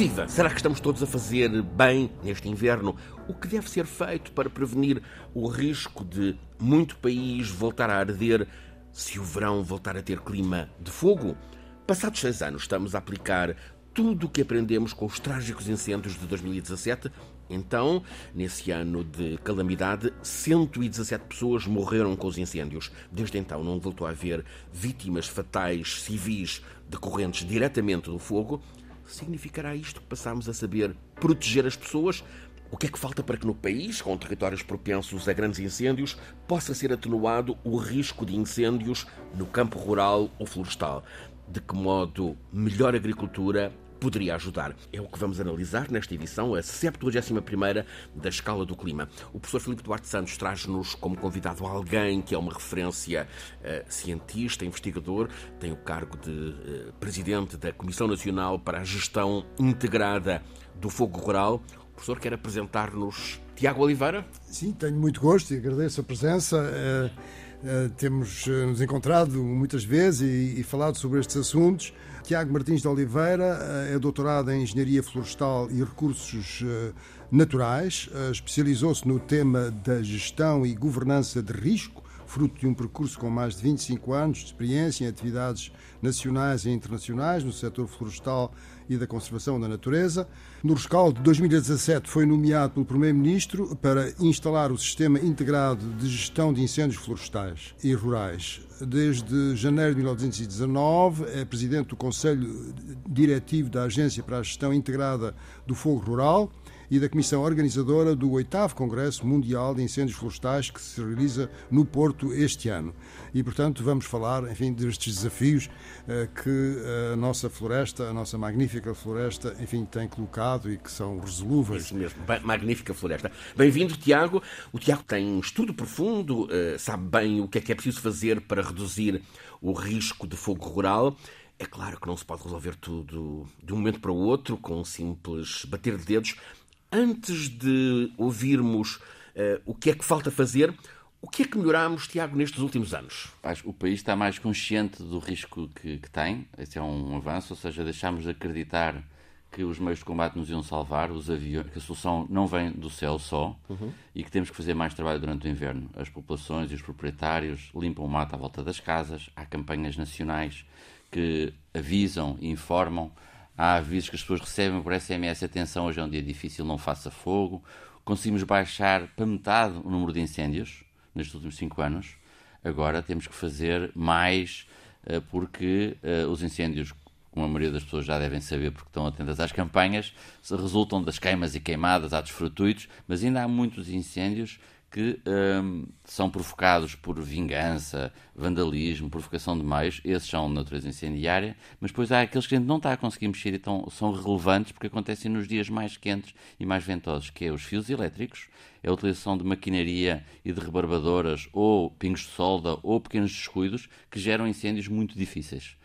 Viva! Será que estamos todos a fazer bem neste inverno? O que deve ser feito para prevenir o risco de muito país voltar a arder se o verão voltar a ter clima de fogo? Passados seis anos, estamos a aplicar tudo o que aprendemos com os trágicos incêndios de 2017. Então, nesse ano de calamidade, 117 pessoas morreram com os incêndios. Desde então, não voltou a haver vítimas fatais civis decorrentes diretamente do fogo. Significará isto que passamos a saber proteger as pessoas? O que é que falta para que no país, com territórios propensos a grandes incêndios, possa ser atenuado o risco de incêndios no campo rural ou florestal? De que modo melhor agricultura poderia ajudar? É o que vamos analisar nesta edição, a 71 da Escala do Clima. O professor Filipe Duarte Santos traz-nos como convidado alguém que é uma referência uh, cientista, investigador, tem o cargo de uh, presidente da Comissão Nacional para a Gestão Integrada do Fogo Rural. O professor quer apresentar-nos Tiago Oliveira? Sim, tenho muito gosto e agradeço a presença. Uh, temos uh, nos encontrado muitas vezes e, e, falado sobre estes assuntos. Tiago Martins de Oliveira uh, é doutorado em Engenharia Florestal e Recursos Naturais, especializou-se no tema da gestão e governança de risco, fruto de um percurso com mais de 25 anos de experiência em atividades nacionais e internacionais no setor florestal e da conservação da natureza. No rescaldo de 2017 foi nomeado pelo Primeiro-Ministro para instalar o Sistema Integrado de Gestão de Incêndios Florestais e Rurais. Desde janeiro de 1919 é presidente do Conselho Diretivo da Agência para a Gestão Integrada do Fogo Rural e da comissão organizadora do 8 Congresso Mundial de Incêndios Florestais que se realiza no Porto este ano. E, portanto, vamos falar, enfim, destes desafios eh, que a nossa floresta, a nossa magnífica floresta, enfim, tem colocado e que são resolúveis. Isso mesmo, magnífica floresta. Bem-vindo, Tiago. O Tiago tem um estudo profundo, eh, sabe bem o que é que é preciso fazer para reduzir o risco de fogo rural. É claro que não se pode resolver tudo de um momento para o outro com um simples bater de dedos, antes de ouvirmos uh, o que é que falta fazer, o que é que melhoramos, Tiago, nestes últimos anos? O país está mais consciente do risco que, que tem, esse é um avanço, ou seja, deixámos de acreditar que os meios de combate nos iam salvar, os aviões, que a solução não vem do céu só uhum. e que temos que fazer mais trabalho durante o inverno. As populações e os proprietários limpam o mato à volta das casas, há campanhas nacionais que avisam e informam Há avisos que as pessoas recebem por SMS: atenção, hoje é um dia difícil, não faça fogo. Conseguimos baixar para metade o número de incêndios nestes últimos cinco anos. Agora temos que fazer mais, eh, porque eh, os incêndios, como a maioria das pessoas já devem saber, porque estão atentas às campanhas, resultam das queimas e queimadas, atos fortuitos, mas ainda há muitos incêndios que um, são provocados por vingança, vandalismo, provocação de meios, esses são de natureza incendiária, mas depois há aqueles que a gente não está a conseguir mexer e tão, são relevantes porque acontecem nos dias mais quentes e mais ventosos, que é os fios elétricos, é a utilização de maquinaria e de rebarbadoras ou pingos de solda ou pequenos descuidos que geram incêndios muito difíceis.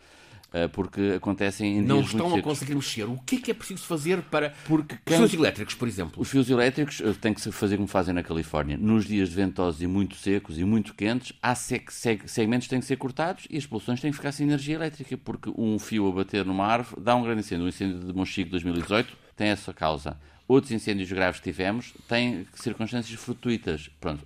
Eh, porque acontecem em Não estão a conseguir mexer. O que é que é preciso fazer para. Porque os fios elétricos, por exemplo. Os fios elétricos eh, têm que se fazer como fazem na Califórnia. Nos dias ventosos e muito secos e muito quentes, há segmentos que têm que ser cortados e as populações têm que ficar sem energia elétrica, porque um fio a bater numa árvore dá um grande incêndio. O incêndio de Monchique 2018 tem essa causa. Outros incêndios graves que tivemos têm circunstâncias fortuitas. Pronto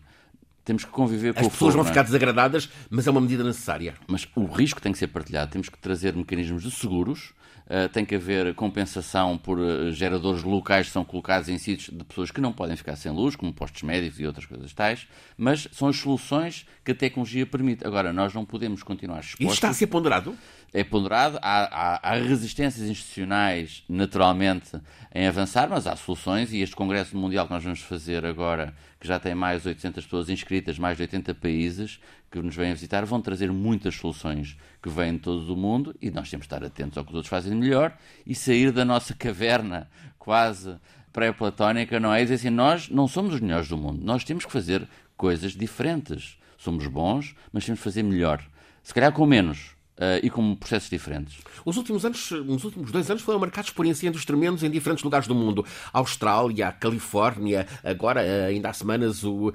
temos que conviver com As o pessoas vão ficar é? desagradadas, mas é uma medida necessária. Mas o risco tem que ser partilhado. Temos que trazer mecanismos de seguros. Uh, tem que haver compensação por uh, geradores locais que são colocados em sítios de pessoas que não podem ficar sem luz, como postos médicos e outras coisas tais, mas são as soluções que a tecnologia permite. Agora, nós não podemos continuar expostos... Isso está a ser ponderado? é ponderado. Há, há, há, resistências institucionais, naturalmente, em avançar, mas há soluções. E este Congresso Mundial que nós vamos fazer agora, que já tem mais de 800 pessoas inscritas, mais de 80 países que nos vêm visitar, vão trazer muitas soluções que vêm de todo o mundo. E nós temos de estar atentos ao que os outros fazem melhor e sair da nossa caverna quase pré-platónica, não é? E dizer assim: nós não somos os melhores do mundo, nós temos que fazer coisas diferentes. Somos bons, mas temos que fazer melhor. Se calhar com menos e com processos diferentes. Os últimos anos, os últimos dois anos foram marcados por incêndios tremendos em diferentes lugares do mundo. A Austrália, a Califórnia, agora, uh, ainda há semanas, o, uh,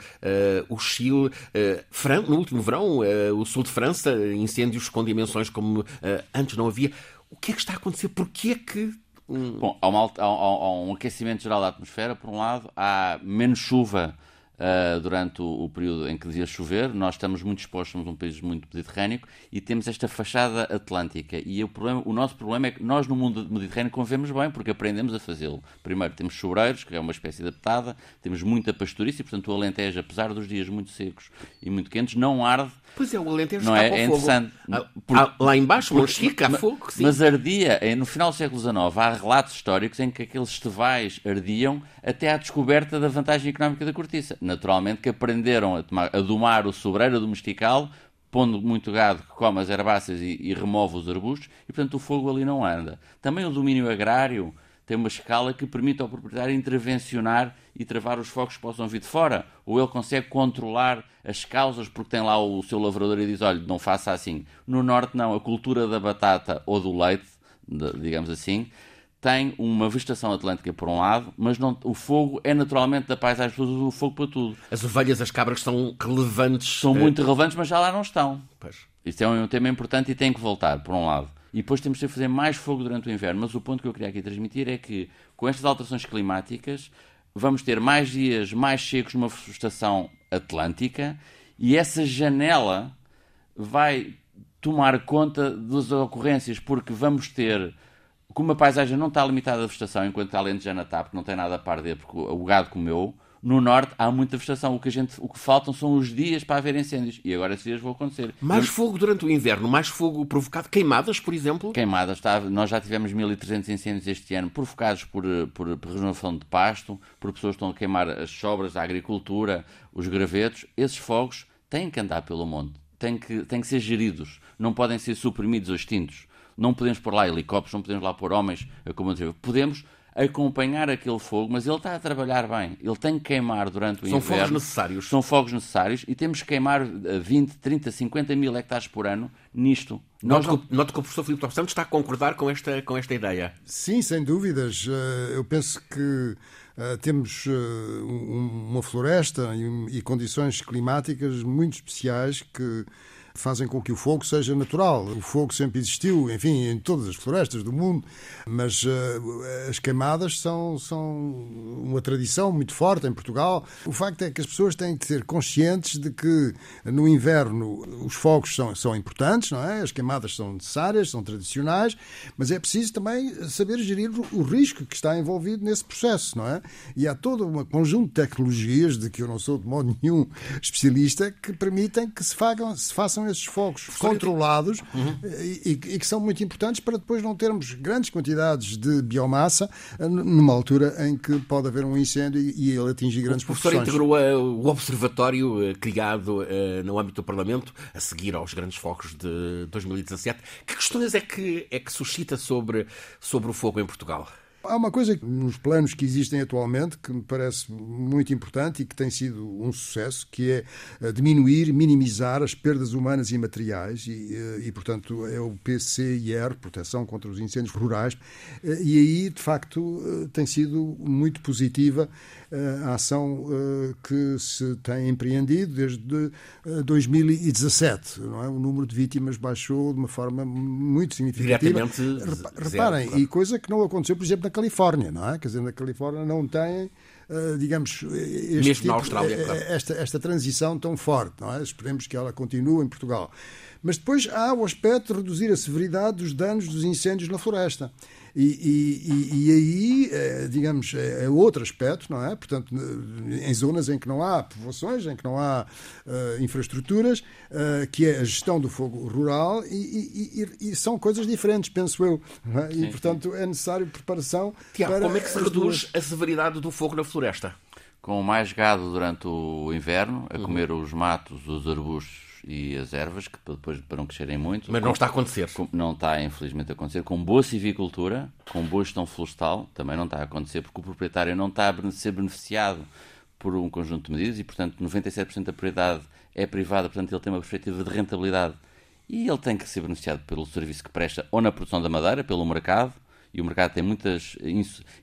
o Chile, no último verão, o sul de França, incêndios com dimensões como antes não havia. O que é que está a acontecer? Porquê é que Um... Bom, há, uma, há, há, um aquecimento geral da atmosfera, por um lado, há menos chuva uh, durante o, o, período em que devia chover. Nós estamos muito expostos, somos um país muito mediterrâneo e temos esta fachada atlântica. E o, problema, o nosso problema é que nós no mundo mediterrâneo convivemos bem porque aprendemos a fazê-lo. Primeiro temos sobreiros, que é uma espécie adaptada, temos muita pastouriça e, portanto, o Alentejo, apesar dos dias muito secos e muito quentes, não arde. Pois é, o Alentejo não é, é interessante. Ah, por, ah, lá embaixo, por, Monchique, há fogo, sim. Mas ardia, no final do século XIX, há relatos históricos em que aqueles estevais ardiam até à descoberta da vantagem económica da cortiça naturalmente, que aprenderam a, tomar, a domar o sobreiro, a domesticá-lo, pondo muito gado que come as herbáceas e, e, remove os arbustos, e portanto o fogo ali não anda. Também o domínio agrário tem uma escala que permite ao proprietário intervencionar e travar os fogos que possam vir de fora. Ou ele consegue controlar as causas porque tem lá o seu lavrador e diz: olha, não faça assim. No norte, não. A cultura da batata ou do leite, digamos assim, tem uma vegetação atlântica por um lado, mas não, o fogo é naturalmente da paisagem, o fogo para tudo. As ovelhas, as cabras são relevantes. São muito relevantes, mas já lá não estão. Pois. Isto é um tema importante e tem que voltar, por um lado. E depois temos de fazer mais fogo durante o inverno. Mas o ponto que eu queria aqui transmitir é que, com estas alterações climáticas, vamos ter mais dias mais secos numa vegetação atlântica e essa janela vai tomar conta das ocorrências, porque vamos ter como a paisagem não está limitada à vegetação, enquanto a Alentejana está, porque não tem nada a perder, porque o gado comeu, no norte há muita vegetação. O que, a gente, o que faltam são os dias para haver incêndios. E agora esses dias vão acontecer. Mais fogo durante o inverno, mais fogo provocado, queimadas, por exemplo? Queimadas. Está, nós já tivemos 1.300 incêndios este ano, provocados por, por, por renovação de pasto, por pessoas que estão a queimar as sobras, a agricultura, os gravetos. Esses fogos têm que andar pelo monte. Têm que, têm que ser geridos. Não podem ser suprimidos ou extintos. Não podemos pôr lá helicópteros, não podemos lá pôr homens a combater. Podemos acompanhar aquele fogo, mas ele está a trabalhar bem. Ele tem que queimar durante o São inverno. São fogos necessários. São fogos necessários e temos que queimar 20, 30, 50 mil hectares por ano nisto. Noto, não... que, noto que o professor Filipe Santos está a concordar com esta, com esta ideia. Sim, sem dúvidas. Eh, eu penso que Uh, temos uh, uma floresta e, condições climáticas muito especiais que fazem com que o fogo seja natural. O fogo sempre existiu, enfim, em todas as florestas do mundo, mas uh, as queimadas são, são uma tradição muito forte em Portugal. O facto é que as pessoas têm que ser conscientes de que no inverno os fogos são, são importantes, não é? As queimadas são necessárias, são tradicionais, mas é preciso também saber gerir o risco que está envolvido nesse processo, não é? E há todo um conjunto de tecnologias, de que eu não sou de modo nenhum especialista, que permitem que se, fagam, se façam esses fogos controlados uhum. e, e, que são muito importantes para depois não termos grandes quantidades de biomassa eh, numa altura em que pode haver um incêndio e, ele atingir grandes O professor integrou uh, o observatório uh, criado no âmbito do Parlamento a seguir aos grandes focos de 2017. Que questões é que, é que suscita sobre, sobre o fogo em Portugal? Há uma coisa nos planos que existem atualmente que me parece muito importante e que tem sido um sucesso, que é eh, diminuir, minimizar as perdas humanas e materiais e, eh, e portanto, é o PCIR, Proteção contra os Incêndios Rurais, eh, e aí, de facto, tem sido muito positiva a ação que se tem empreendido desde 2017. Não é? O número de vítimas baixou de uma forma muito significativa. Reparem, zero, e coisa que não aconteceu, por exemplo, na Califórnia, não é? Quer dizer, na Califórnia não tem Uh, digamos, este tipo, esta, esta transição tão forte. Não é? Esperemos que ela continue em Portugal. Mas depois há o aspecto de reduzir a severidade dos danos dos incêndios na floresta. E, e, e aí, é, digamos, é, é, outro aspecto, não é? Portanto, em zonas em que não há povoações, em que não há uh, infraestruturas, uh, que é a gestão do fogo rural, e, e são coisas diferentes, penso eu. É? E, portanto, é necessário preparação. Tiago, para como é que se reduz duas... a severidade do fogo na floresta? Com mais gado durante o inverno, a uhum. comer os matos, os arbustos e as ervas, que depois para não crescerem muito. Mas não está a acontecer. Com, não está, infelizmente, a acontecer. Com boa civicultura, com boa gestão florestal, também não está a acontecer, porque o proprietário não está a ser beneficiado por um conjunto de medidas e, portanto, 97% da propriedade é privada, portanto, ele tem uma perspectiva de rentabilidade e ele tem que ser beneficiado pelo serviço que presta ou na produção da madeira, pelo mercado, e o mercado tem muitas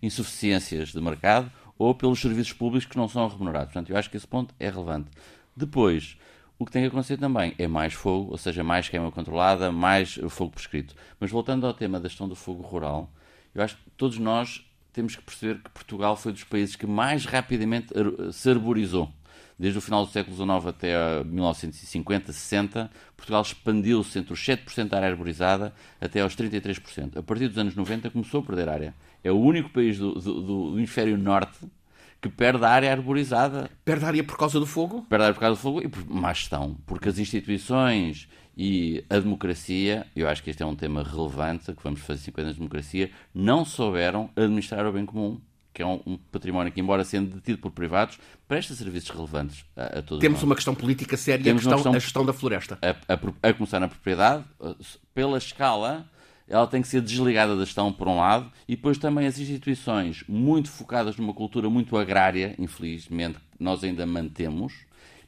insuficiências de mercado, ou pelos serviços públicos que não são remunerados. Portanto, eu acho que esse ponto é relevante. Depois, o que tem que acontecer também é mais fogo, ou seja, mais queima controlada, mais fogo prescrito. Mas voltando ao tema da gestão do fogo rural, Eu acho que todos nós temos que perceber que Portugal foi dos países que mais rapidamente se arborizou. Desde o final do século XIX até 1950, 60, Portugal expandiu-se entre os 7% da área arborizada até aos 33%. A partir dos anos 90 começou a perder área. É o único país do, do, do norte que perde a área arborizada. Perde a área por causa do fogo? Perde a área por causa do fogo e por má gestão. Porque as instituições e a democracia, eu acho que este é um tema relevante, que vamos fazer 50 anos de democracia, não souberam administrar o bem comum, que é um, um património que, embora sendo detido por privados, presta serviços relevantes a, a todos Temos nós. uma questão política séria, a questão, questão, a gestão da floresta. A, a, a começar na propriedade, pela escala ela tem que ser desligada da gestão, por um lado, e depois também as instituições muito focadas numa cultura muito agrária, infelizmente, nós ainda mantemos,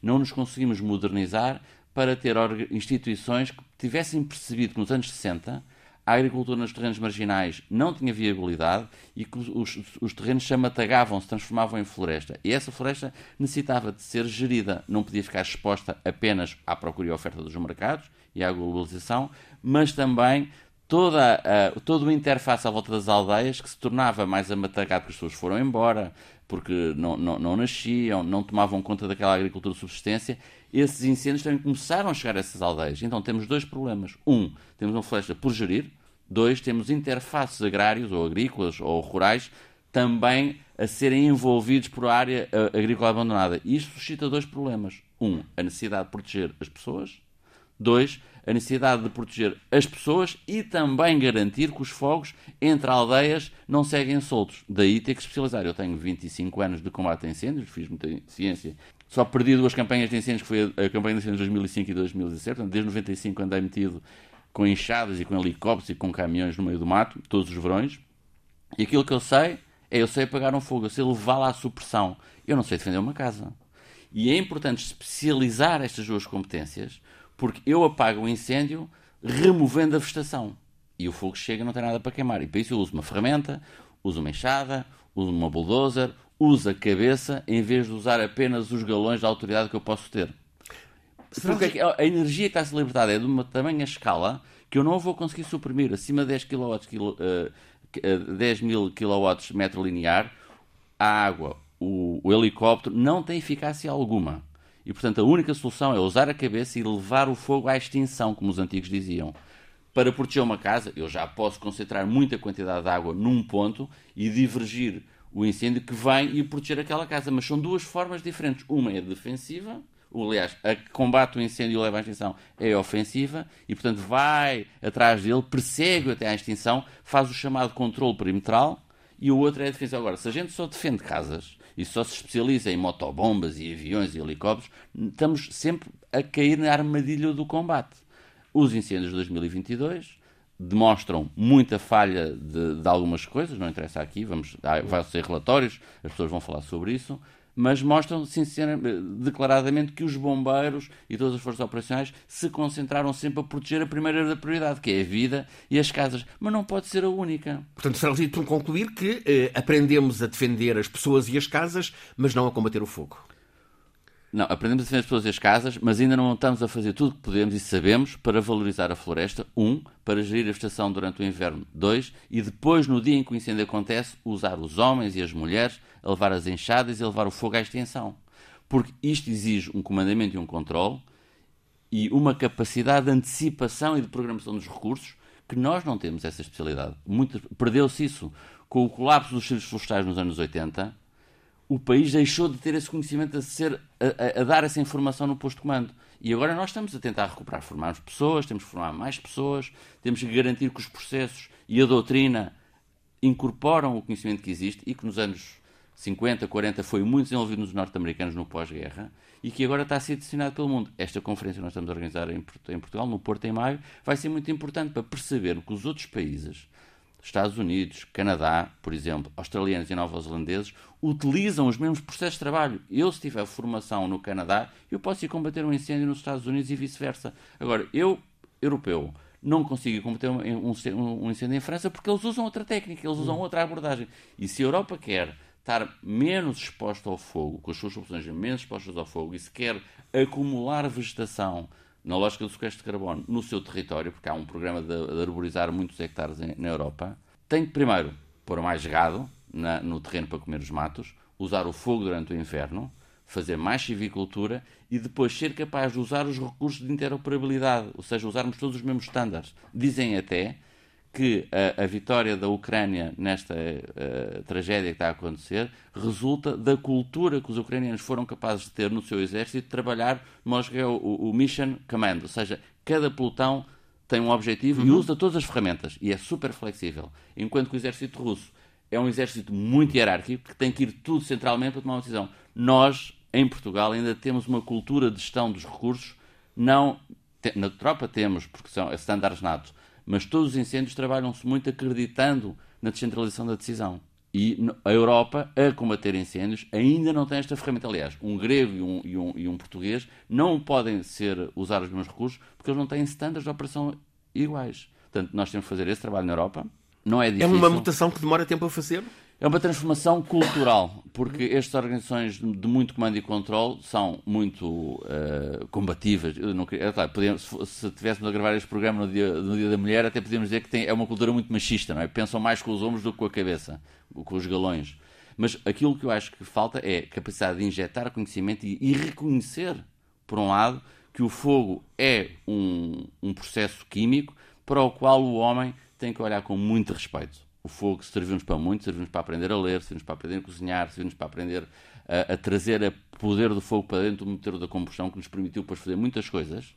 não nos conseguimos modernizar para ter instituições que tivessem percebido que nos anos 60 a agricultura nos terrenos marginais não tinha viabilidade e que os, os terrenos se amatagavam, se transformavam em floresta. E essa floresta necessitava de ser gerida, não podia ficar exposta apenas à procura e oferta dos mercados e à globalização, mas também toda, uh, todo o interface à volta das aldeias que se tornava mais amatagado porque as pessoas foram embora, porque não, não, não nasciam, não tomavam conta daquela agricultura de subsistência, esses incêndios também começaram a chegar a essas aldeias. Então temos dois problemas. Um, temos uma floresta por gerir. Dois, temos interfaces agrários ou agrícolas ou rurais também a serem envolvidos por área uh, agrícola abandonada. E isto suscita dois problemas. Um, a necessidade de proteger as pessoas. Dois, a necessidade de proteger as pessoas e também garantir que os fogos entre aldeias não seguem soltos. Daí ter que especializar. Eu tenho 25 anos de combate a incêndios, fiz muita ciência. Só perdi duas campanhas de incêndios, que foi a campanha de incêndios de 2005 e 2017. Portanto, desde 95 andei metido com enxadas e com helicópteros e com caminhões no meio do mato, todos os verões. E aquilo que eu sei é eu sei apagar um fogo, eu sei levá-la à supressão. Eu não sei defender uma casa. E é importante especializar estas duas competências porque eu apago o incêndio removendo a vegetação. E o fogo chega e não tem nada para queimar. E para isso eu uso uma ferramenta, uso uma enxada, uso uma bulldozer, uso a cabeça em vez de usar apenas os galões de autoridade que eu posso ter. Porque a energia que está a ser libertada é de uma tamanha escala que eu não vou conseguir suprimir acima de 10, kW, kilo, uh, 10 mil kW metro linear. A água, o, o helicóptero, não tem eficácia alguma. E, portanto, a única solução é usar a cabeça e levar o fogo à extinção, como os antigos diziam. Para proteger uma casa, eu já posso concentrar muita quantidade de água num ponto e divergir o incêndio que vem e proteger aquela casa. Mas são duas formas diferentes. Uma é defensiva, aliás, a que combate o incêndio e leva à extinção é ofensiva e, portanto, vai atrás dele, persegue-o até à extinção, faz o chamado controle perimetral e o outro é a. Agora, se a gente só defende casas e só se especializa em motobombas e aviões e helicópteros, estamos sempre a cair na armadilha do combate. Os incêndios de 2022 demonstram muita falha de, de algumas coisas, não interessa aqui, vamos, vai ser relatórios, as pessoas vão falar sobre isso, mas mostram declaradamente que os bombeiros e todas as forças operacionais se concentraram sempre a proteger a primeira da prioridade, que é a vida e as casas. Mas não pode ser a única. Portanto, será legítimo concluir que eh, aprendemos a defender as pessoas e as casas, mas não a combater o fogo. Não, aprendemos a defender as pessoas e as casas, mas ainda não estamos a fazer tudo o que podemos e sabemos para valorizar a floresta. Um, para gerir a vegetação durante o inverno. Dois, e depois, no dia em que o incêndio acontece, usar os homens e as mulheres a levar as enxadas e a levar o fogo à extensão. Porque isto exige um comandamento e um controle e uma capacidade de antecipação e de programação dos recursos que nós não temos essa especialidade. Perdeu-se isso. Com o colapso dos serviços florestais nos anos 80, o país deixou de ter esse conhecimento a, ser, a, a, dar essa informação no posto de comando. E agora nós estamos a tentar recuperar, formar pessoas, temos que formar mais pessoas, temos que garantir que os processos e a doutrina incorporam o conhecimento que existe e que nos anos 50, 40 foi muito desenvolvido nos norte-americanos no pós-guerra e que agora está a ser disseminado pelo mundo. Esta conferência que nós estamos a organizar em, em Portugal, no Porto, em maio, vai ser muito importante para perceber que os outros países Estados Unidos, Canadá, por exemplo, australianos e neozelandeses utilizam os mesmos processos de trabalho. Eu, se tiver formação no Canadá, eu posso ir combater um incêndio nos Estados Unidos e vice-versa. Agora, eu, europeu, não consigo combater um, um, um, incêndio em França porque eles usam outra técnica, eles usam outra abordagem. E se a Europa quer estar menos exposta ao fogo, com as suas soluções menos expostas ao fogo, e se quer acumular vegetação na lógica do sequestro de carbono no seu território, porque há um programa de, de arborizar muitos hectares em, na Europa, tem que, primeiro, pôr mais gado na, no terreno para comer os matos, usar o fogo durante o inverno, fazer mais civicultura e depois ser capaz de usar os recursos de interoperabilidade, ou seja, usarmos todos os mesmos estándares. Dizem até que a, a, vitória da Ucrânia nesta uh, tragédia que está a acontecer resulta da cultura que os ucranianos foram capazes de ter no seu exército de trabalhar é o, o, Mission Command, ou seja, cada pelotão tem um objetivo uhum. e usa todas as ferramentas e é super flexível. Enquanto que o exército russo é um exército muito hierárquico que tem que ir tudo centralmente para tomar uma decisão. Nós, em Portugal, ainda temos uma cultura de gestão dos recursos, não na tropa temos, porque são estándares natos, mas todos os incêndios trabalham-se muito acreditando na descentralização da decisão. E a Europa, a combater incêndios, ainda não tem esta ferramenta. Aliás, um grego e um, e um, e um português não podem ser usar os mesmos recursos porque eles não têm estándares de operação iguais. Portanto, nós temos que fazer esse trabalho na Europa. Não é difícil. É uma mutação que demora tempo a fazer? É uma transformação cultural, porque estas organizações de muito comando e controle são muito uh, combativas. Eu não, é claro, se estivéssemos a gravar este programa no dia, no dia da Mulher, até podíamos dizer que tem, é uma cultura muito machista, não é? Pensam mais com os ombros do que com a cabeça, com os galões. Mas aquilo que eu acho que falta é capacidade de injetar conhecimento e, e reconhecer, por um lado, que o fogo é um, um processo químico para o qual o homem tem que olhar com muito respeito o fogo serviu-nos para muito, serviu-nos para aprender a ler, serviu-nos para aprender a cozinhar, serviu-nos para aprender a, a trazer o poder do fogo para dentro do motor da combustão, que nos permitiu depois fazer muitas coisas.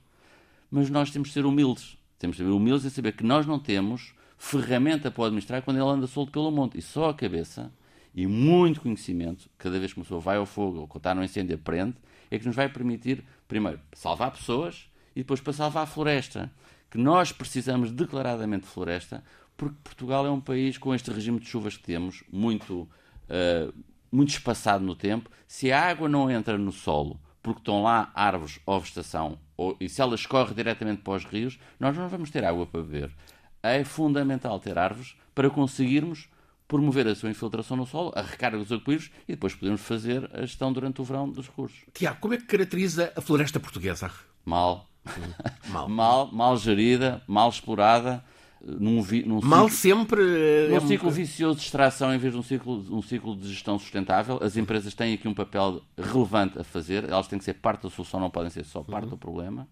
Mas nós temos de ser humildes. Temos de ser humildes e saber que nós não temos ferramenta para administrar quando ele anda solto pelo monte. E só a cabeça e muito conhecimento, cada vez que uma pessoa vai ao fogo ou está no incêndio aprende, é que nos vai permitir, primeiro, salvar pessoas e depois para salvar a floresta. Que nós precisamos declaradamente de floresta, porque Portugal é um país com este regime de chuvas que temos, muito, uh, muito espaçado no tempo. Se a água não entra no solo, porque estão lá árvores ou vegetação, ou, e se ela escorre diretamente para os rios, nós não vamos ter água para beber. É fundamental ter árvores para conseguirmos promover a sua infiltração no solo, a recarga dos aquíferos e depois podemos fazer a gestão durante o verão dos recursos. Tiago, como é que caracteriza a floresta portuguesa? Mal. mal. mal, mal gerida, mal explorada num, num Mal ciclo, sempre. Num é ciclo vicioso de extração em vez de um ciclo, um ciclo de gestão sustentável. As empresas têm aqui um papel relevante a fazer, elas têm que ser parte da solução, não podem ser só parte uhum. do problema.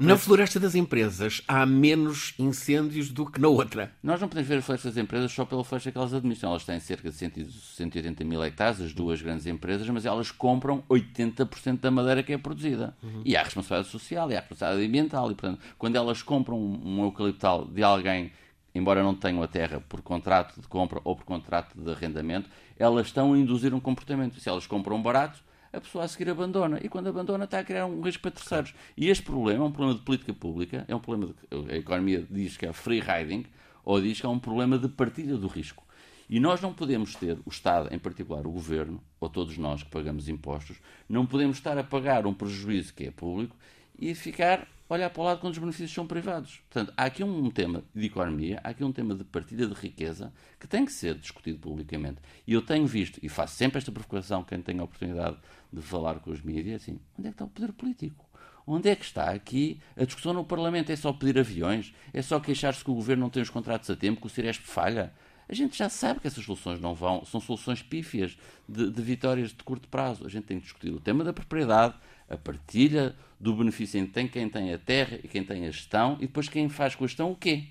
Na floresta das empresas há menos incêndios do que na outra. Nós não podemos ver a floresta das empresas só pela floresta que elas administram. Elas têm cerca de 180 mil hectares, as duas grandes empresas, mas elas compram 80% da madeira que é produzida. Uhum. E há responsabilidade social, e há responsabilidade ambiental. E, portanto, quando elas compram um eucaliptal de alguém, embora não tenham a terra por contrato de compra ou por contrato de arrendamento, elas estão a induzir um comportamento. Se elas compram barato, a pessoa a seguir abandona. E quando abandona está a criar um risco para terceiros. E este problema é um problema de política pública, é um problema de, a economia diz que é free riding, ou diz que é um problema de partilha do risco. E nós não podemos ter, o Estado, em particular o Governo, ou todos nós que pagamos impostos, não podemos estar a pagar um prejuízo que é público e ficar olhar para o lado quando os benefícios são privados. Portanto, há aqui um tema de economia, há aqui um tema de partilha de riqueza que tem que ser discutido publicamente. E eu tenho visto, e faço sempre esta provocação, quem tem a oportunidade de falar com os mídias, assim, onde é que está o poder político? Onde é que está aqui a discussão no Parlamento? É só pedir aviões? É só queixar-se que o governo não tem os contratos a tempo, que o Ciresp falha? A gente já sabe que essas soluções não vão, são soluções pífias de, de vitórias de curto prazo. A gente tem que discutir o tema da propriedade, a partilha do benefício entre quem tem a terra e quem tem a gestão, e depois quem faz com a gestão o quê?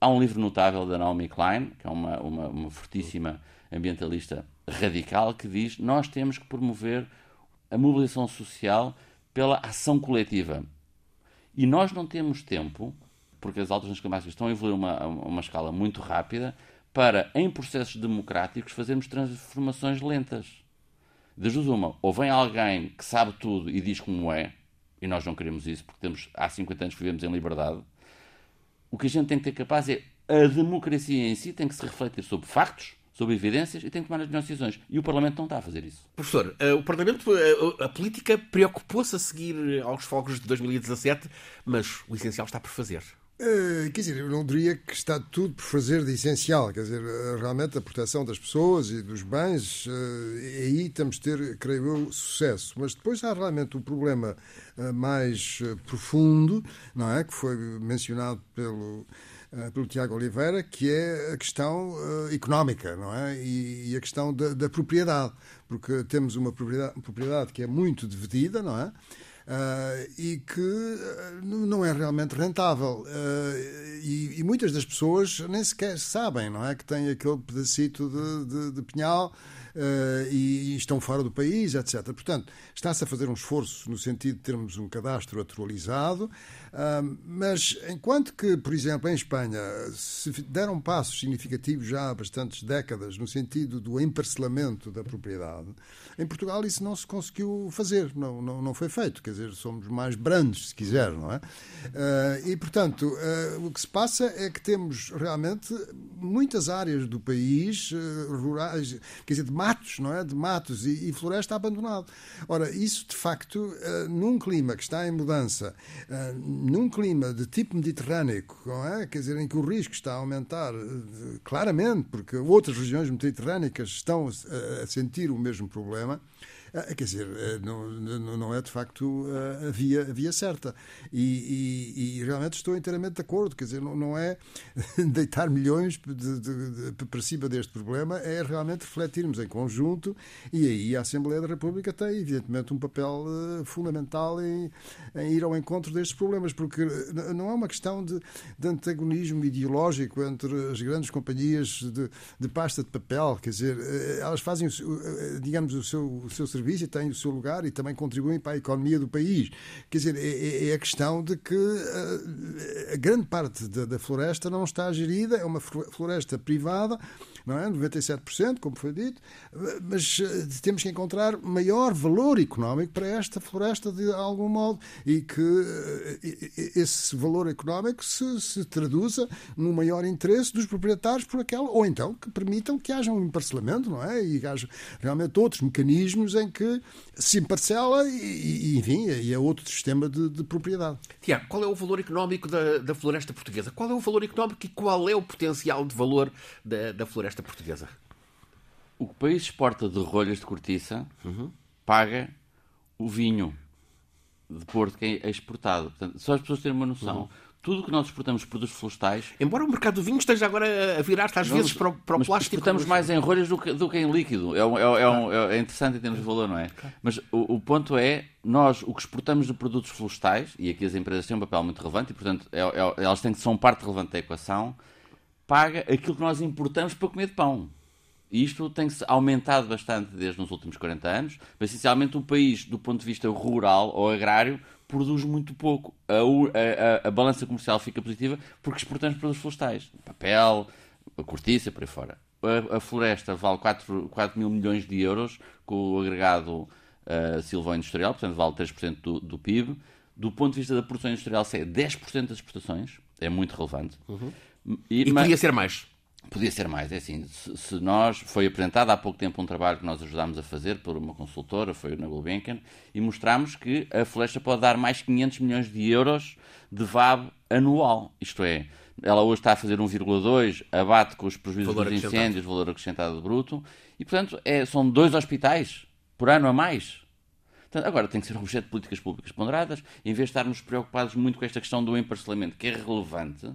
Há um livro notável da Naomi Klein, que é uma, uma, uma fortíssima ambientalista radical, que diz nós temos que promover a mobilização social pela ação coletiva. E nós não temos tempo, porque as alterações climáticas estão a evoluir uma, uma escala muito rápida, para, em processos democráticos, fazermos transformações lentas. Das duas uma, ou vem alguém que sabe tudo e diz como é, e nós não queremos isso porque temos, há 50 anos que vivemos em liberdade. O que a gente tem que ter capaz é a democracia em si tem que se refletir sobre factos, sobre evidências e tem que tomar as melhores decisões. E o Parlamento não está a fazer isso. Professor, eh, o Parlamento, eh, a política preocupou-se a seguir aos fogos de 2017, mas o essencial está por fazer. Uh, quer dizer, eu não diria que está tudo por fazer de essencial. Quer dizer, eh, realmente a proteção das pessoas e dos bens, uh, aí temos de ter, creio eu, sucesso. Mas depois há realmente o um problema uh, mais profundo, não é? Que foi mencionado pelo pelo Tiago Oliveira, que é a questão uh, económica, não é? E, e a questão da, da, propriedade, porque temos uma propriedade, propriedade, que é muito dividida, não é? Uh, e que não é realmente rentável. E, e, muitas das pessoas nem sequer sabem, não é? Que tem aquele pedacito de, de, de pinhal uh, e, e, estão fora do país, etc. Portanto, está-se a fazer um esforço no sentido de termos um cadastro atualizado, mas enquanto que, por exemplo, em Espanha se deram passos significativos já há bastantes décadas no sentido do emparcelamento da propriedade, em Portugal isso não se conseguiu fazer, não, não, não foi feito, quer dizer, somos mais brandos, se quiser, não é? Uh, e, portanto, uh, o que se passa é que temos realmente muitas áreas do país uh, rurais, quer dizer, de matos, não é? De matos e, e floresta abandonado. Ora, isso de facto, num clima que está em mudança, num clima de tipo mediterrâneo, é? Quer dizer, em que o risco está a aumentar claramente, porque outras regiões mediterrâneas estão a sentir o mesmo problema quer dizer, ah, não, não é de facto ah, a via, a via certa. E, e, e, realmente estou inteiramente de acordo. Quer dizer, não, não é deitar milhões de, de, de, para cima deste problema, é realmente refletirmos em conjunto. E aí a Assembleia da República tem, evidentemente, um papel fundamental em, em ir ao encontro destes problemas, porque não é uma questão de, de antagonismo ideológico entre as grandes companhias de, de pasta de papel. Quer dizer, elas fazem, digamos, o seu, o seu serviço e têm o seu lugar e também contribuem para a economia do país. Quer dizer, é, é, é a questão de que a, a grande parte da, da floresta não está gerida, é uma floresta privada não é? 97%, como foi dito, mas eh, temos que encontrar maior valor económico para esta floresta de algum modo e que eh, esse valor económico se, se traduza no maior interesse dos proprietários por aquela, ou então que permitam que haja um emparcelamento, não é? E haja realmente outros mecanismos em que se emparcela e, e enfim, e é outro sistema de, de, propriedade. Tiago, qual é o valor económico da, da floresta portuguesa? Qual é o valor económico e qual é o potencial de valor da, da floresta floresta portuguesa? O país exporta de rolhas de cortiça uhum. paga o vinho de Porto que é exportado. Portanto, só as pessoas terem uma noção. Uhum. Tudo o que nós exportamos produtos florestais. Embora o mercado do vinho esteja agora a virar-se às vezes para o, para o plástico. Exportamos mais em rolhas do que, do que em líquido. É, é, é, um, é, interessante em termos de valor, não é? Mas o, o, ponto é, nós o que exportamos de produtos florestais, e aqui as empresas têm um papel muito relevante, e portanto é, é elas têm que ser parte relevante da equação, paga aquilo que nós importamos para comer de pão. E isto tem-se aumentado bastante desde os últimos 40 anos, mas essencialmente o país, do ponto de vista rural ou agrário, produz muito pouco. A, a, a, a balança comercial fica positiva porque exportamos produtos florestais. Papel, cortiça, por aí fora. A, floresta vale 4, 4 mil milhões de euros com o agregado uh, silvo-industrial, portanto vale 3% do, do PIB. Do ponto de vista da produção industrial, se é 10% das exportações, é muito relevante. Uhum. E, e podia ser mais. Podia ser mais, é assim, se, nós, foi apresentado há pouco tempo um trabalho que nós ajudámos a fazer por uma consultora, foi na Gulbenkian, e mostramos que a floresta pode dar mais 500 milhões de euros de VAB anual, isto é, ela hoje está a fazer 1,2, abate com os prejuízos valor dos incêndios, valor acrescentado bruto, e portanto é, são dois hospitais por ano a mais. Portanto, agora tem que ser objeto de políticas públicas ponderadas, em vez de estarmos preocupados muito com esta questão do emparcelamento, que é relevante,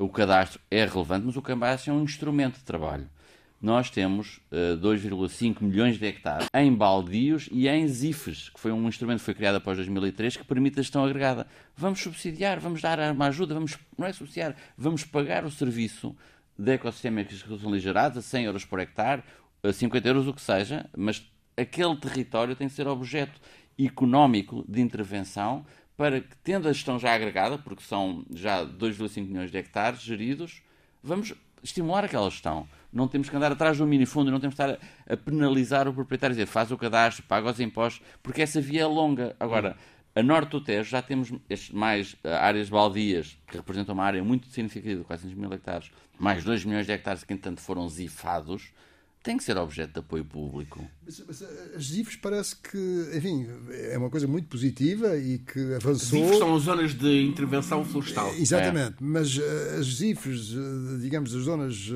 o cadastro é relevante, mas o cadastro é um instrumento de trabalho. Nós temos uh, eh, 2,5 milhões de hectares em baldios e em ZIFs, que foi um instrumento que foi criado após 2003 que permite a gestão agregada. Vamos subsidiar, vamos dar uma ajuda, vamos, não é subsidiar, vamos pagar o serviço de ecossistema que são gerados a 100 euros por hectare, a 50 euros, o que seja, mas aquele território tem que ser objeto económico de intervenção para que, tendo a gestão já agregada, porque são já 2,5 milhões de hectares geridos, vamos estimular aquela gestão. Não temos que andar atrás do minifundo, não temos que estar a, penalizar o proprietário, dizer faz o cadastro, paga os impostos, porque essa via é longa. Agora, a norte do Tejo já temos mais eh, áreas baldias, que representam uma área muito significativa, 400 mil hectares, mais 2 milhões de hectares que, entanto, foram zifados tem que ser objeto de apoio público. Mas, mas eh, as ZIFs parece que, enfim, é uma coisa muito positiva e que avançou. ZIFs são as zonas de intervenção florestal. Exatamente, é. mas eh, as ZIFs, eh, digamos, as zonas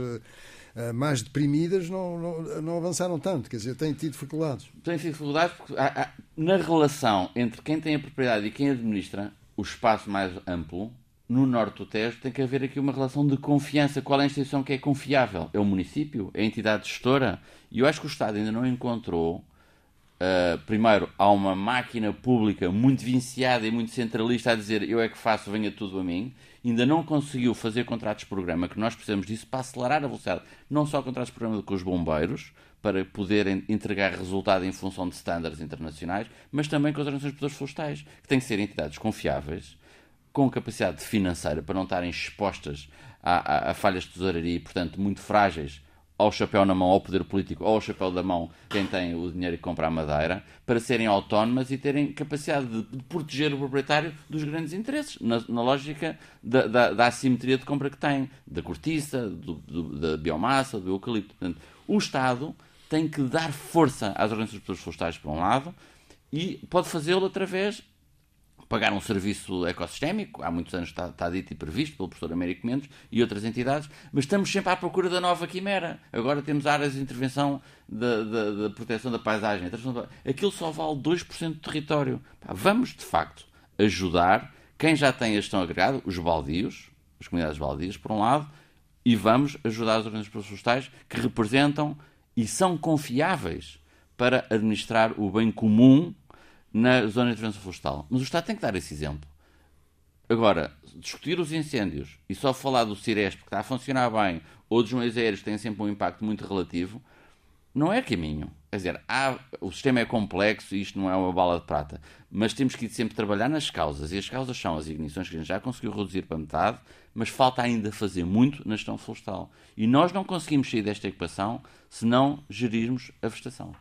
mais deprimidas não, não, não, avançaram tanto, quer dizer, têm tido dificuldades. Têm tido dificuldades porque há, há, na relação entre quem tem a propriedade e quem administra, o espaço mais amplo no norte do Tejo tem que haver aqui uma relação de confiança. Qual é a instituição que é confiável? É o município? É a entidade gestora? E eu acho que o Estado ainda não encontrou. Uh, primeiro, há uma máquina pública muito viciada e muito centralista a dizer eu é que faço, venha tudo a mim. Ainda não conseguiu fazer contratos de programa, que nós precisamos disso para acelerar a velocidade. Não só contratos de programa com os bombeiros, para poderem entregar resultado em função de estándares internacionais, mas também com as organizações de florestais, que têm que ser entidades confiáveis, com capacidade financeira para não estarem expostas a, a, a falhas de tesouraria e, portanto, muito frágeis ao chapéu na mão, ao poder político, ou ao chapéu da mão quem tem o dinheiro e compra a madeira, para serem autónomas e terem capacidade de, de proteger o proprietário dos grandes interesses, na, na lógica da, da, da, assimetria de compra que tem, da cortiça, do, do, da biomassa, do eucalipto. Portanto, o Estado tem que dar força às organizações florestais, por um lado, e pode fazê-lo através pagar um serviço ecossistémico, há muitos anos está, está dito e previsto pelo professor Américo Mendes e outras entidades, mas estamos sempre à procura da nova quimera. Agora temos áreas de intervenção da, da, da proteção da paisagem. Aquilo só vale 2% do território. vamos, de facto, ajudar quem já tem a gestão agregada, os baldios, as comunidades baldias, por um lado, e vamos ajudar as organizações florestais que representam e são confiáveis para administrar o bem comum na zona de intervenção florestal. Mas o Estado tem que dar esse exemplo. Agora, discutir os incêndios e só falar do Ciresp que está a funcionar bem ou dos meios aéreos que têm sempre um impacto muito relativo, não é caminho. Quer dizer, há, o sistema é complexo e isto não é uma bala de prata. Mas temos que sempre trabalhar nas causas. E as causas são as ignições que a gente já conseguiu reduzir para metade, mas falta ainda fazer muito na gestão florestal. E nós não conseguimos sair desta equação se não gerirmos a vegetação.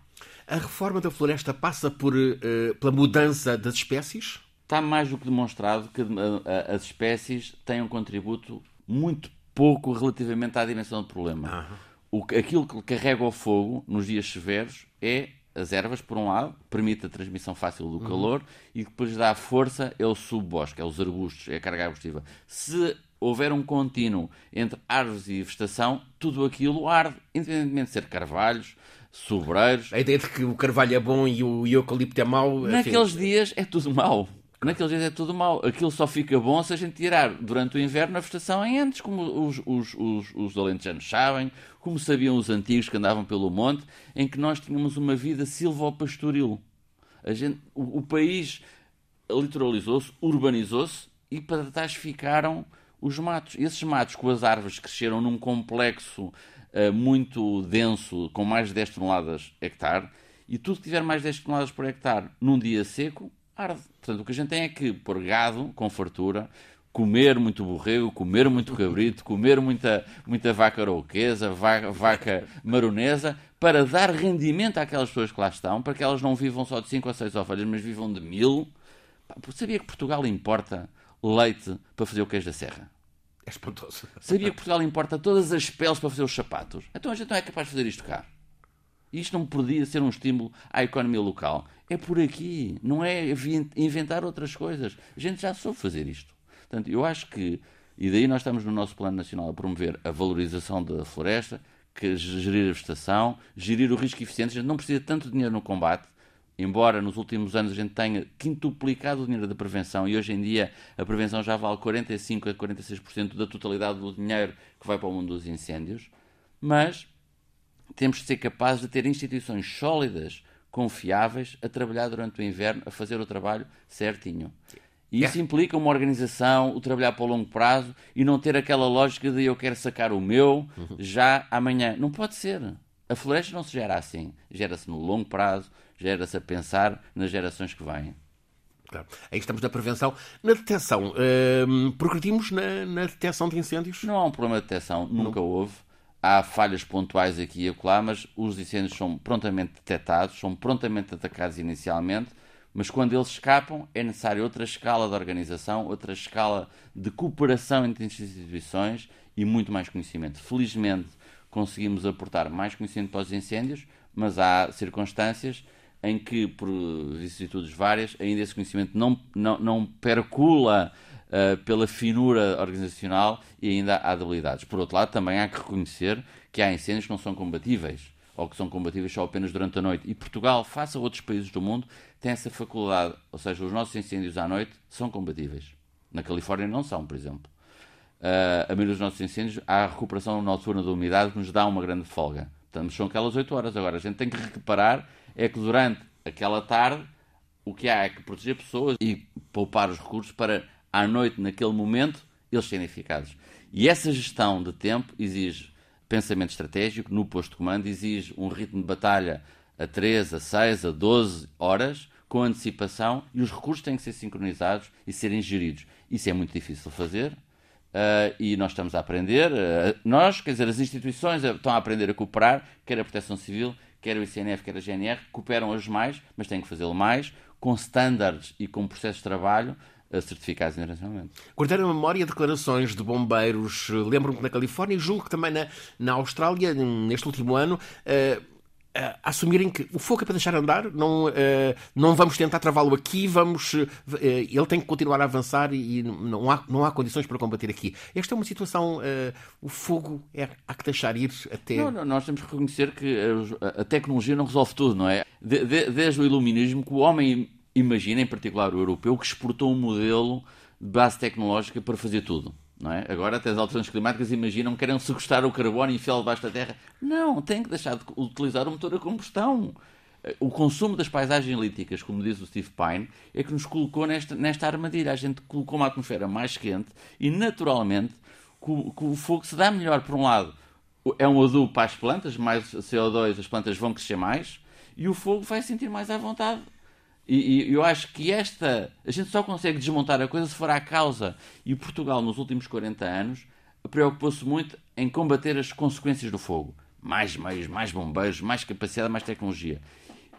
A reforma da floresta passa por, uh, pela mudança das espécies? Está mais do que demonstrado que uh, as espécies têm um contributo muito pouco relativamente à dimensão do problema. Uhum. O, aquilo que carrega o fogo nos dias severos é as ervas, por um lado, permite a transmissão fácil do uhum. calor e depois dá força é o subbosque, é os arbustos, é a carga arbustiva. Se houver um contínuo entre árvores e vegetação, tudo aquilo arde, independentemente de ser carvalhos, sobreiros. A ideia de que o carvalho é bom e o eucalipto é mau. Naqueles assim... dias é tudo mau. Naqueles dias é tudo mau. Aquilo só fica bom se a gente tirar durante o inverno a vegetação em antes, como os, os, os, os alentejanos sabem, como sabiam os antigos que andavam pelo monte, em que nós tínhamos uma vida silvopastoril. A gente, o, o país litoralizou-se, urbanizou-se e para trás ficaram os matos. Esses matos com as árvores cresceram num complexo muito denso, com mais de 10 toneladas hectare, e tudo que tiver mais de 10 toneladas por hectare num dia seco, arde. Portanto, o que a gente tem é que pôr gado com fartura, comer muito borrego, comer muito cabrito, comer muita, muita vaca arouquesa, vaca, vaca maronesa, para dar rendimento àquelas pessoas que lá estão, para que elas não vivam só de 5 ou 6 ovelhas, mas vivam de mil. Sabia que Portugal importa leite para fazer o queijo da serra? É espantoso. Sabia que Portugal importa todas as peles para fazer os sapatos? Então a gente não é capaz de fazer isto cá. Isto não podia ser um estímulo à economia local. É por aqui, não é inventar outras coisas. A gente já soube fazer isto. Portanto, eu acho que, e daí nós estamos no nosso Plano Nacional a promover a valorização da floresta, que gerir a vegetação, gerir o risco eficiente. A gente não precisa tanto dinheiro no combate, embora nos últimos anos a gente tenha quintuplicado o dinheiro da prevenção e hoje em dia a prevenção já vale 45 a 46% da totalidade do dinheiro que vai para o mundo dos incêndios, mas temos de ser capazes de ter instituições sólidas, confiáveis, a trabalhar durante o inverno, a fazer o trabalho certinho. E isso é. implica uma organização, o trabalhar para o longo prazo e não ter aquela lógica de eu quero sacar o meu uhum. já amanhã. Não pode ser. A floresta não se gera assim. Gera-se no longo prazo, gera-se a pensar nas gerações que vêm. Claro. Aí estamos na prevenção. Na detecção, uh, progredimos na, na detecção de incêndios? Não há um problema de detecção, nunca não. houve. Há falhas pontuais aqui e acolá, mas os incêndios são prontamente detectados, são prontamente atacados inicialmente, mas quando eles escapam é necessário outra escala de organização, outra escala de cooperação entre instituições e muito mais conhecimento. Felizmente conseguimos aportar mais conhecimento para os incêndios, mas há circunstâncias em que, por vicissitudes várias, ainda esse conhecimento não, não, não percula uh, pela finura organizacional e ainda há debilidades. Por outro lado, também há que reconhecer que há incêndios que não são combatíveis ou que são combatíveis só apenas durante a noite. E Portugal, face a outros países do mundo, tem essa faculdade, ou seja, os nossos incêndios à noite são combatíveis. Na Califórnia não são, por exemplo. Uh, a maioria dos nossos incêndios, há a recuperação noturna da umidade que nos dá uma grande folga. Portanto, são aquelas 8 horas. Agora, a gente tem que reparar é que durante aquela tarde o que há é que proteger pessoas e poupar os recursos para, à noite, naquele momento, eles serem eficazes. E essa gestão de tempo exige pensamento estratégico no posto de comando, exige um ritmo de batalha a 3, a 6, a 12 horas, com antecipação, e os recursos têm que ser sincronizados e serem geridos. Isso é muito difícil fazer, uh, e nós estamos a aprender. Uh, nós, quer dizer, as instituições estão a aprender a cooperar, quer a Proteção Civil, quer o ICNF, quer a GNR, cooperam hoje mais, mas têm que fazê-lo mais, com estándares e com processos de trabalho uh, certificados internacionalmente. Guardar a memória declarações de bombeiros, lembro-me que na Califórnia e julgo que também na, na Austrália, neste último ano, uh, uh, assumirem que o fogo é para deixar andar, não, uh, não vamos tentar travá-lo aqui, vamos, uh, ele tem que continuar a avançar e não há, não há condições para combater aqui. Esta é uma situação, o fogo é, há que deixar ir até. Não, não, nós temos que reconhecer que a, a tecnologia não resolve tudo, não é? De, de, desde o iluminismo, que o homem imagina, em particular o europeu, que exportou um modelo de base tecnológica para fazer tudo. É? Agora, até as alterações climáticas imaginam que querem sequestrar o carbono e enfiá-lo debaixo da terra. Não, tem que deixar de utilizar o motor a combustão. O consumo das paisagens líticas, como diz o Steve Pine, é que nos colocou nesta, nesta armadilha. A gente colocou uma atmosfera mais quente e, naturalmente, que o fogo se dá melhor, por um lado, é um adubo para as plantas, mais CO2, as plantas vão crescer mais, e o fogo vai sentir mais à vontade e, e, eu acho que esta. A gente só consegue desmontar a coisa se for à causa. E Portugal, nos últimos 40 anos, preocupou-se muito em combater as consequências do fogo. Mais meios, mais bombeiros, mais capacidade, mais tecnologia.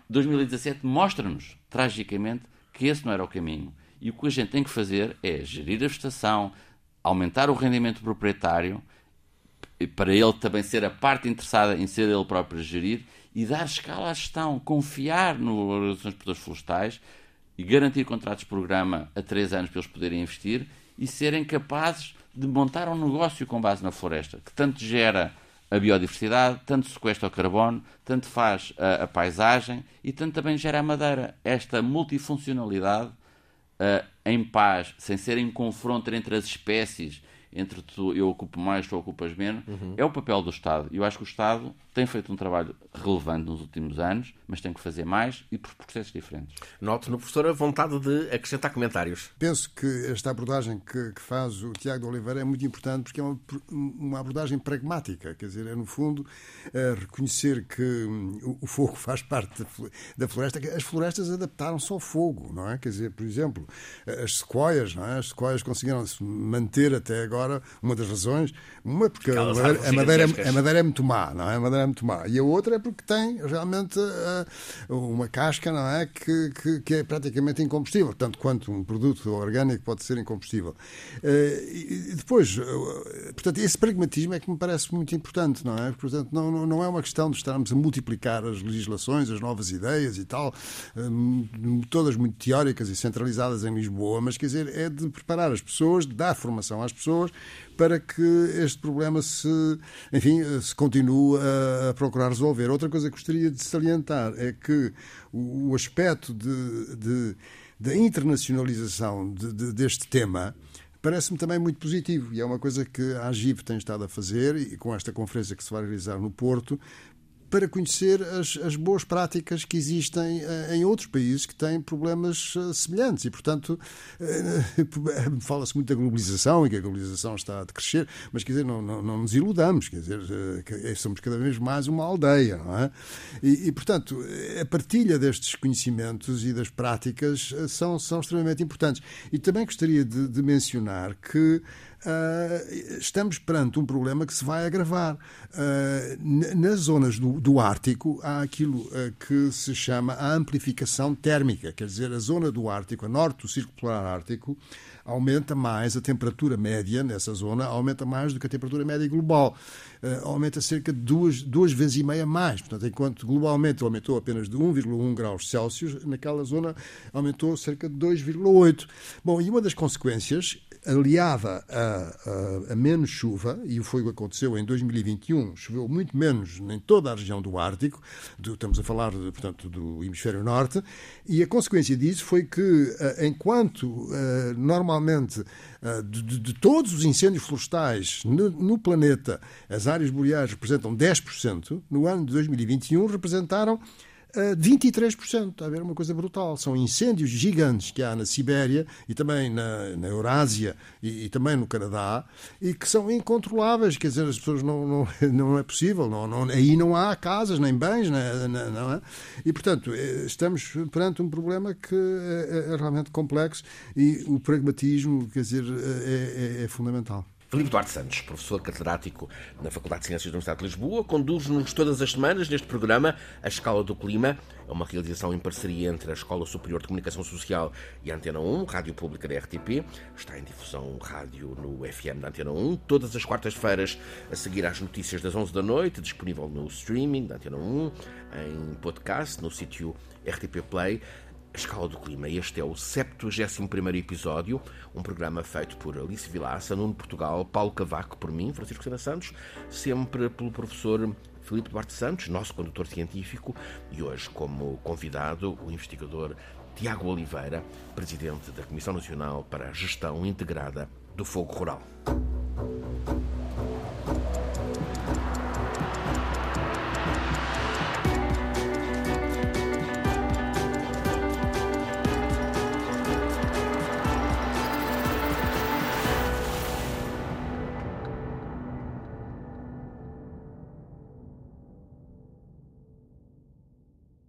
2017 mostra-nos, tragicamente, que esse não era o caminho. E o que a gente tem que fazer é gerir a vegetação, aumentar o rendimento proprietário, para ele também ser a parte interessada em ser ele próprio a gerir e dar escala à gestão, confiar no organizações de produtores florestais e garantir contratos de programa a três anos para eles poderem investir e serem capazes de montar um negócio com base na floresta, que tanto gera a biodiversidade, tanto sequestra o carbono, tanto faz a, a paisagem e tanto também gera a madeira. Esta multifuncionalidade, uh, em paz, sem ser em confronto entre as espécies entre tu, eu ocupo mais, tu ocupas menos, uhum. é o papel do Estado. E eu acho que o Estado tem feito um trabalho relevante nos últimos anos, mas tem que fazer mais e por processos diferentes. Noto no professor a vontade de acrescentar comentários. Penso que esta abordagem que, que faz o Tiago de Oliveira é muito importante porque é uma, uma abordagem pragmática, quer dizer, é no fundo é reconhecer que hum, o, o, fogo faz parte da floresta, as florestas adaptaram-se ao fogo, não é? Quer dizer, por exemplo, as sequoias, não é? As sequoias conseguiram se manter até agora, uma das razões, uma porque a madeira, a madeira, é, a madeira é muito má, não é? A madeira é muito má. E a outra é porque tem realmente uh, uma casca, não é? Que, que, que, é praticamente incombustível, tanto quanto um produto orgânico pode ser incombustível. Uh, e depois, uh, portanto, esse pragmatismo é que me parece muito importante, não é? Portanto, não, não é uma questão de estarmos a multiplicar as legislações, as novas ideias e tal, todas muito teóricas e centralizadas em Lisboa, mas quer dizer, é de preparar as pessoas, de dar formação às pessoas para que este problema se, enfim, se continue a, procurar resolver. Outra coisa que gostaria de salientar é que o, aspecto de, de, da internacionalização de, deste tema parece-me também muito positivo e é uma coisa que a AGIP tem estado a fazer e com esta conferência que se vai realizar no Porto para conhecer as, as boas práticas que existem uh, em outros países que têm problemas uh, semelhantes. E, portanto, uh, fala-se muito da globalização e que a globalização está a crescer, mas, quer dizer, não, não, não nos iludamos, quer dizer, somos cada vez mais uma aldeia, não é? E, e, portanto, a partilha destes conhecimentos e das práticas são, são extremamente importantes. E também gostaria de, de mencionar que Uh, estamos perante um problema que se vai agravar. Uh, nas zonas do, do, Ártico há aquilo uh, que se chama a amplificação térmica, quer dizer, a zona do Ártico, a norte do Círculo Polar Ártico, aumenta mais, a temperatura média nessa zona aumenta mais do que a temperatura média global. aumenta cerca de duas, duas vezes e meia mais. Portanto, enquanto globalmente aumentou apenas de 1,1 graus Celsius, naquela zona aumentou cerca de 2,8. Bom, e uma das consequências aliada a, a, a, menos chuva, e foi o que aconteceu em 2021, choveu muito menos em toda a região do Ártico, do, estamos a falar, portanto, do hemisfério norte, e a consequência disso foi que, eh, enquanto eh, normalmente eh, de, de, todos os incêndios florestais no, no planeta, as áreas boreais representam 10%, no ano de 2021 representaram 23%. Está a ver uma coisa brutal. São incêndios gigantes que há na Sibéria e também na, na Eurásia e, e, também no Canadá e que são incontroláveis. Quer dizer, as pessoas não, não, não é possível. Não, não, aí não há casas nem bens. Né, não é? E, portanto, eh, estamos perante um problema que é, é realmente complexo e o pragmatismo, quer dizer, é, é, é fundamental. Filipe Duarte Santos, professor catedrático na Faculdade de Ciências da Universidade de Lisboa, conduz-nos todas as semanas neste programa A Escala do Clima. É uma realização em parceria entre a Escola Superior de Comunicação Social e a Antena 1, rádio pública da RTP. Está em difusão rádio no FM da Antena 1, todas as quartas-feiras, a seguir às notícias das 11 da noite, disponível no streaming da Antena 1, em podcast, no sítio RTP Play. A Escala do Clima. Este é o 71 episódio, um programa feito por Alice Vilaça, Nuno Portugal, Paulo Cavaco, por mim, Francisco Sena Santos, sempre pelo professor Filipe Duarte Santos, nosso condutor científico, e hoje como convidado o investigador Tiago Oliveira, presidente da Comissão Nacional para a Gestão Integrada do Fogo Rural.